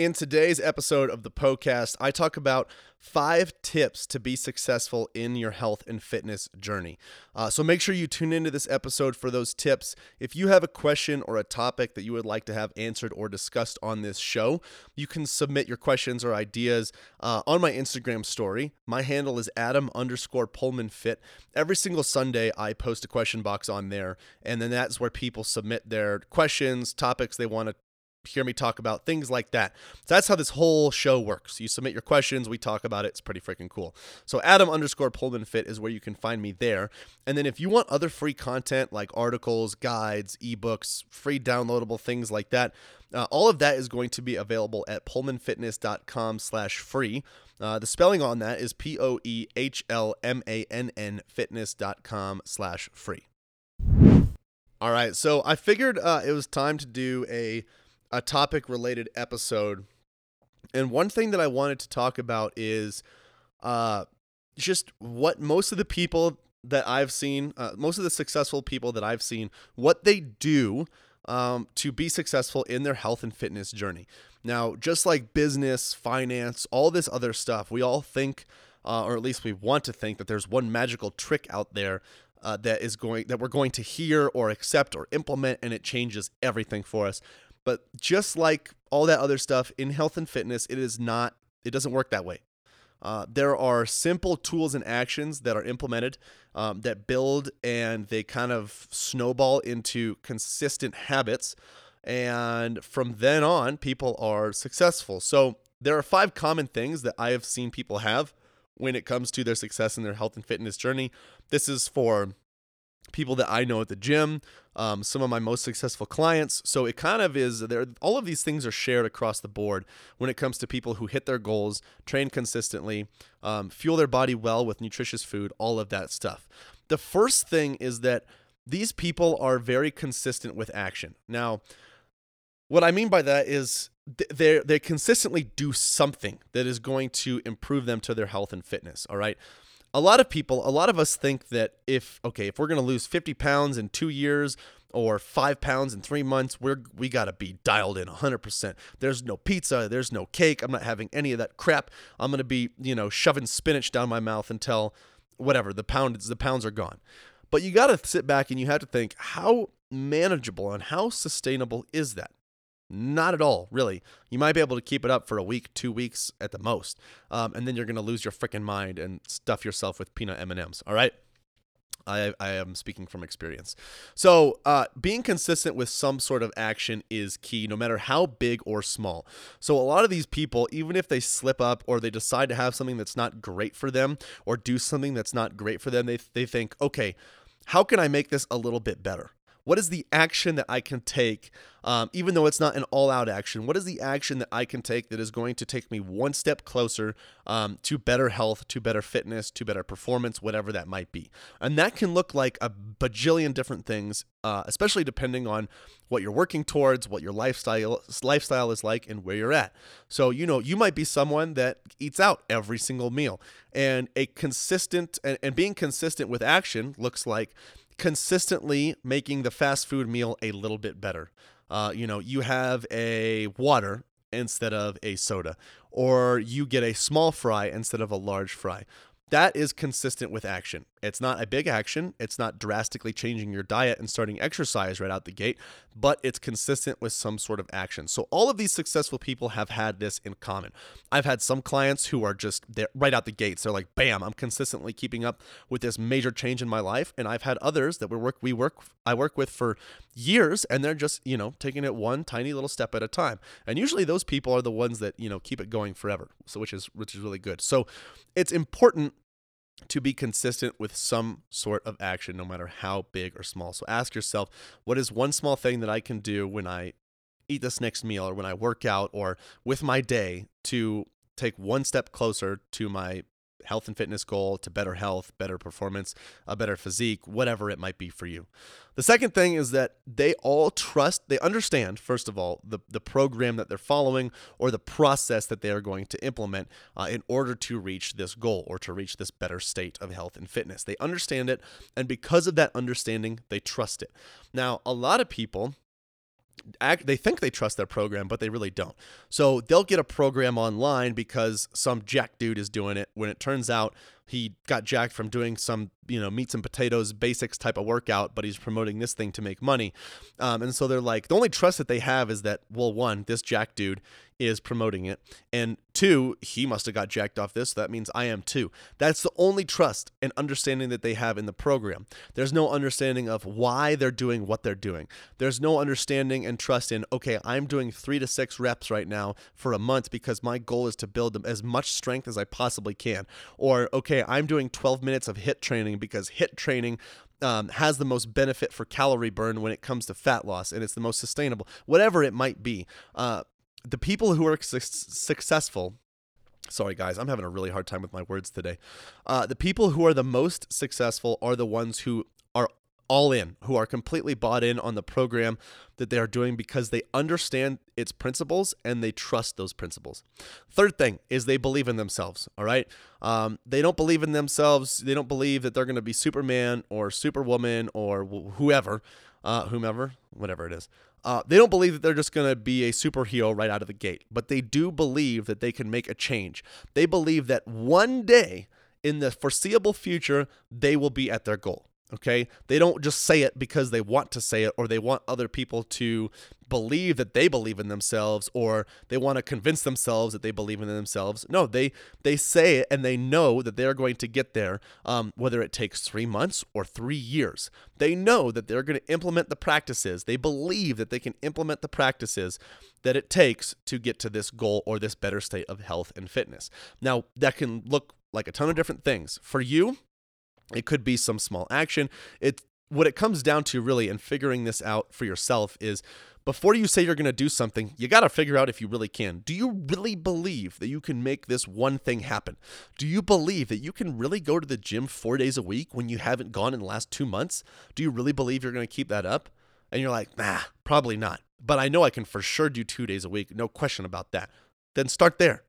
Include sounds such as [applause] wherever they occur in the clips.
In today's episode of the Poecast, I talk about five tips to be successful in your health and fitness journey. Uh, so make sure you tune into this episode for those tips. If you have a question or a topic that you would like to have answered or discussed on this show, you can submit your questions or ideas uh, on my Instagram story. My handle is Adam underscore Poehlmann Fit. Every single Sunday, I post a question box on there, and then that's where people submit their questions, topics they want to hear me talk about things like that. So that's how this whole show works. You submit your questions, we talk about it. It's pretty freaking cool. So Adam underscore Poehlmann Fit is where you can find me there. And then if you want other free content like articles, guides, ebooks, free downloadable things like that, uh, all of that is going to be available at poehlmannfitness.com slash free. Uh, the spelling on that is P-O-E-H-L-M-A-N-N fitness.com slash free. All right, so I figured uh, it was time to do a a topic related episode. And one thing that I wanted to talk about is uh, just what most of the people that I've seen, uh, most of the successful people that I've seen, what they do um, to be successful in their health and fitness journey. Now, just like business, finance, all this other stuff, we all think, uh, or at least we want to think, that there's one magical trick out there uh, that is going that we're going to hear or accept or implement, and it changes everything for us. But just like all that other stuff in health and fitness, it is not, it doesn't work that way. Uh, there are simple tools and actions that are implemented um, that build and they kind of snowball into consistent habits. And from then on, people are successful. So there are five common things that I have seen people have when it comes to their success in their health and fitness journey. This is for people that I know at the gym, um, some of my most successful clients. So it kind of is there. All of these things are shared across the board when it comes to people who hit their goals, train consistently, um, fuel their body well with nutritious food, all of that stuff. The first thing is that these people are very consistent with action. Now, what I mean by that is they they consistently do something that is going to improve them to their health and fitness. All right a lot of people, a lot of us think that if okay, if we're going to lose 50 pounds in 2 years or 5 pounds in 3 months, we're we got to be dialed in 100%. There's no pizza, there's no cake. I'm not having any of that crap. I'm going to be, you know, shoving spinach down my mouth until whatever, the pounds the pounds are gone. But you got to sit back and you have to think how manageable and how sustainable is that? Not at all, really. You might be able to keep it up for a week, two weeks at the most, um, and then you're gonna lose your freaking mind and stuff yourself with peanut M and M's. All right. I, I am speaking from experience. So, uh, being consistent with some sort of action is key, no matter how big or small. So, a lot of these people, even if they slip up or they decide to have something that's not great for them or do something that's not great for them, they, they think, okay, how can I make this a little bit better? What is the action that I can take, um, even though it's not an all out action? What is the action that I can take that is going to take me one step closer um, to better health, to better fitness, to better performance, whatever that might be? And that can look like a bajillion different things, uh, especially depending on what you're working towards, what your lifestyle lifestyle is like, and where you're at. So you know you might be someone that eats out every single meal, and a consistent and, and being consistent with action looks like consistently making the fast food meal a little bit better. Uh, you know, you have a water instead of a soda, or you get a small fry instead of a large fry, that is consistent with action. It's not a big action. It's not drastically changing your diet and starting exercise right out the gate, but it's consistent with some sort of action. So all of these successful people have had this in common. I've had some clients who are just right out the gates. They're like, "Bam, I'm consistently keeping up with this major change in my life." And I've had others that we work we work I work with for years and they're just, you know, taking it one tiny little step at a time. And usually those people are the ones that, you know, keep it going forever. So which is which is really good. So it's important to be consistent with some sort of action, no matter how big or small. So ask yourself, what is one small thing that I can do when I eat this next meal or when I work out or with my day to take one step closer to my health and fitness goal to better health, better performance, a better physique, whatever it might be for you. The second thing is that they all trust, they understand, first of all, the, the program that they're following or the process that they are going to implement uh, in order to reach this goal or to reach this better state of health and fitness. They understand it, and because of that understanding, they trust it. Now, a lot of people act, they think they trust their program, but they really don't. So they'll get a program online because some jack dude is doing it. When it turns out he got jacked from doing some you know meats and potatoes basics type of workout but he's promoting this thing to make money. Um, and so they're like the only trust that they have is that well one this jack dude is promoting it and two he must have got jacked off this so that means i am too. That's the only trust and understanding that they have in the program. There's no understanding of why they're doing what they're doing. There's no understanding and trust in okay i'm doing three to six reps right now for a month because my goal is to build as much strength as i possibly can. Or okay okay, I'm doing 12 minutes of HIT training because HIT training um, has the most benefit for calorie burn when it comes to fat loss and it's the most sustainable, whatever it might be. Uh, the people who are su- successful Sorry, guys, I'm having a really hard time with my words today. Uh, the people who are the most successful are the ones who are all in, who are completely bought in on the program that they are doing because they understand its principles and they trust those principles. Third thing is they believe in themselves. All right. Um, they don't believe in themselves. They don't believe that they're going to be Superman or Superwoman or wh- whoever, uh, whomever, whatever it is. Uh, they don't believe that they're just going to be a superhero right out of the gate, but they do believe that they can make a change. They believe that one day in the foreseeable future, they will be at their goal. Okay. They don't just say it because they want to say it or they want other people to believe that they believe in themselves or they want to convince themselves that they believe in themselves. No, they they say it and they know that they're going to get there, um, whether it takes three months or three years. They know that they're going to implement the practices. They believe that they can implement the practices that it takes to get to this goal or this better state of health and fitness. Now, that can look like a ton of different things. For you, it could be some small action. It what it comes down to really in figuring this out for yourself is before you say you're going to do something, you got to figure out if you really can. Do you really believe that you can make this one thing happen? Do you believe that you can really go to the gym 4 days a week when you haven't gone in the last 2 months? Do you really believe you're going to keep that up? And you're like, "Nah, probably not." But I know I can for sure do 2 days a week, no question about that. Then start there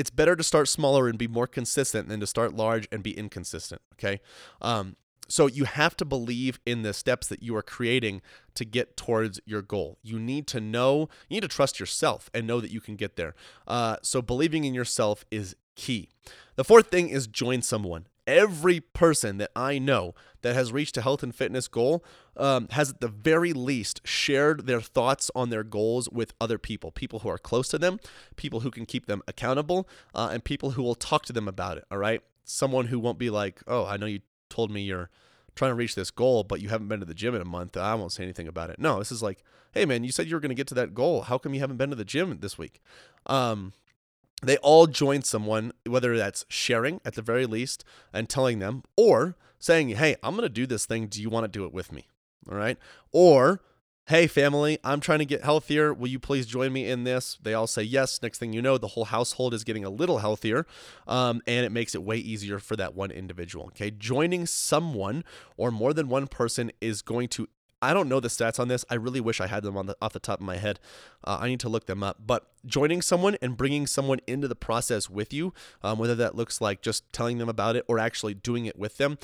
it's better to start smaller and be more consistent than to start large and be inconsistent. Okay. Um, so you have to believe in the steps that you are creating to get towards your goal. You need to know, you need to trust yourself and know that you can get there. Uh, so believing in yourself is key. The fourth thing is join someone every person that I know that has reached a health and fitness goal um, has at the very least shared their thoughts on their goals with other people, people who are close to them, people who can keep them accountable, uh, and people who will talk to them about it. All right. Someone who won't be like, oh, I know you told me you're trying to reach this goal, but you haven't been to the gym in a month. I won't say anything about it. No, this is like, hey, man, you said you were going to get to that goal. How come you haven't been to the gym this week? Um, they all join someone, whether that's sharing at the very least and telling them, or saying, Hey, I'm going to do this thing. Do you want to do it with me? All right. Or, Hey, family, I'm trying to get healthier. Will you please join me in this? They all say yes. Next thing you know, the whole household is getting a little healthier, um, and it makes it way easier for that one individual. Okay. Joining someone or more than one person is going to I don't know the stats on this. I really wish I had them on the off the top of my head. Uh, I need to look them up. But joining someone and bringing someone into the process with you, um, whether that looks like just telling them about it or actually doing it with them,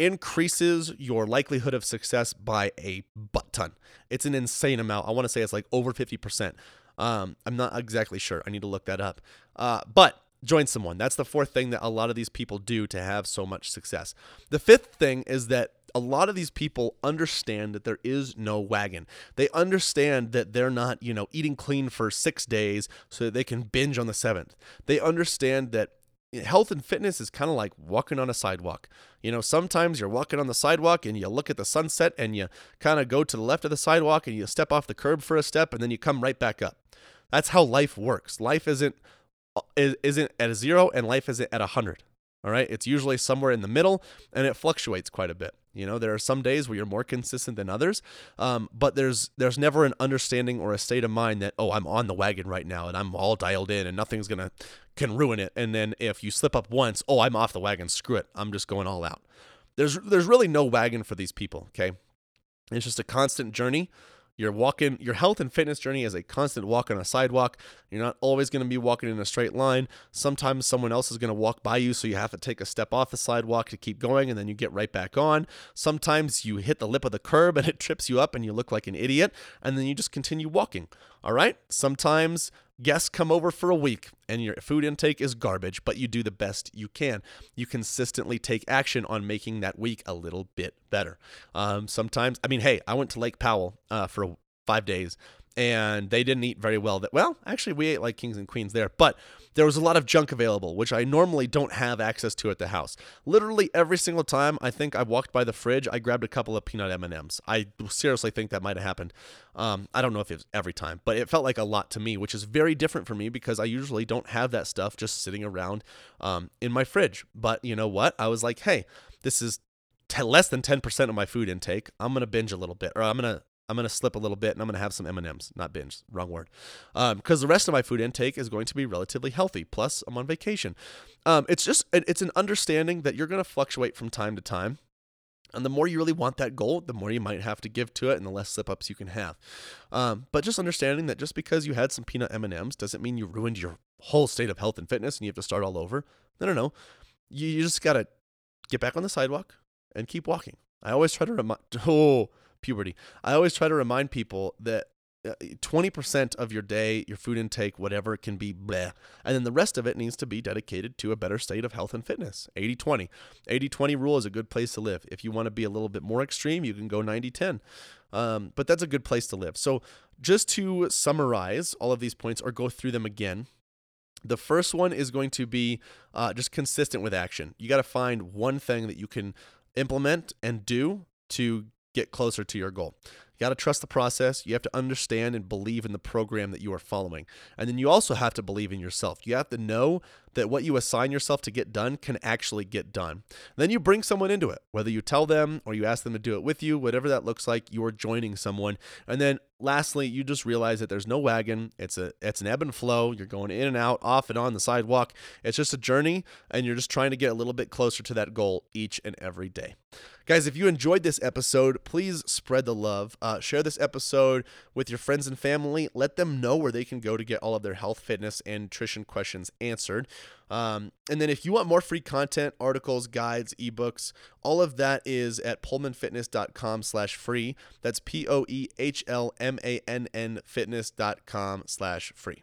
increases your likelihood of success by a butt ton. It's an insane amount. I want to say it's like over 50%. Um, I'm not exactly sure. I need to look that up. Uh, but join someone. That's the fourth thing that a lot of these people do to have so much success. The fifth thing is that a lot of these people understand that there is no wagon. They understand that they're not, you know, eating clean for 6 days so that they can binge on the 7th. They understand that health and fitness is kind of like walking on a sidewalk. You know, sometimes you're walking on the sidewalk and you look at the sunset and you kind of go to the left of the sidewalk and you step off the curb for a step and then you come right back up. That's how life works. Life isn't uh, isn't at a zero and life isn't at a hundred. All right. It's usually somewhere in the middle and it fluctuates quite a bit. You know, there are some days where you're more consistent than others, um, but there's there's never an understanding or a state of mind that oh I'm on the wagon right now and I'm all dialed in and nothing's gonna can ruin it. And then if you slip up once, oh I'm off the wagon, screw it, I'm just going all out. There's there's really no wagon for these people. Okay, it's just a constant journey you're walking, your health and fitness journey is a constant walk on a sidewalk. You're not always going to be walking in a straight line. Sometimes someone else is going to walk by you, so you have to take a step off the sidewalk to keep going, and then you get right back on. Sometimes you hit the lip of the curb and [laughs] it trips you up and you look like an idiot, and then you just continue walking. All right? Sometimes guests come over for a week and your food intake is garbage, but you do the best you can. You consistently take action on making that week a little bit better. Um, sometimes, I mean, hey, I went to Lake Powell uh, for five days and they didn't eat very well. That well, actually, we ate like kings and queens there, but there was a lot of junk available, which I normally don't have access to at the house. Literally every single time I think I walked by the fridge, I grabbed a couple of peanut M and M's. I seriously think that might have happened. Um, I don't know if it was every time, but it felt like a lot to me, which is very different for me because I usually don't have that stuff just sitting around um, in my fridge. But you know what? I was like, hey, this is t- less than 10% of my food intake. I'm going to binge a little bit, or I'm going to I'm going to slip a little bit and I'm going to have some M&Ms, not binge, wrong word. Because um, the rest of my food intake is going to be relatively healthy. Plus, I'm on vacation. Um, it's just, it's an understanding that you're going to fluctuate from time to time. And the more you really want that goal, the more you might have to give to it, and the less slip ups you can have. Um, but just understanding that just because you had some peanut M and M's doesn't mean you ruined your whole state of health and fitness, and you have to start all over. No, no, no. You, you just gotta get back on the sidewalk and keep walking. I always try to remind. [laughs] Oh, puberty. I always try to remind people that 20% uh, of your day, your food intake, whatever, can be bleh. And then the rest of it needs to be dedicated to a better state of health and fitness. 80 20. 80 20 rule is a good place to live. If you want to be a little bit more extreme, you can go 90 10. Um, but that's a good place to live. So, just to summarize all of these points or go through them again, the first one is going to be uh, just consistent with action. You got to find one thing that you can implement and do to get closer to your goal. You got to trust the process. You have to understand and believe in the program that you are following. And then you also have to believe in yourself. You have to know that what you assign yourself to get done can actually get done. Then you bring someone into it, whether you tell them or you ask them to do it with you, whatever that looks like, you're joining someone. And then lastly, you just realize that there's no wagon. It's a it's an ebb and flow. You're going in and out, off and on the sidewalk. It's just a journey and you're just trying to get a little bit closer to that goal each and every day. Guys, if you enjoyed this episode, please spread the love. Uh, share this episode with your friends and family. Let them know where they can go to get all of their health, fitness, and nutrition questions answered. Um, and then if you want more free content, articles, guides, ebooks, all of that is at poehlmannfitness.com slash free. That's P-O-E-H-L-M-A-N-N fitness.com slash free.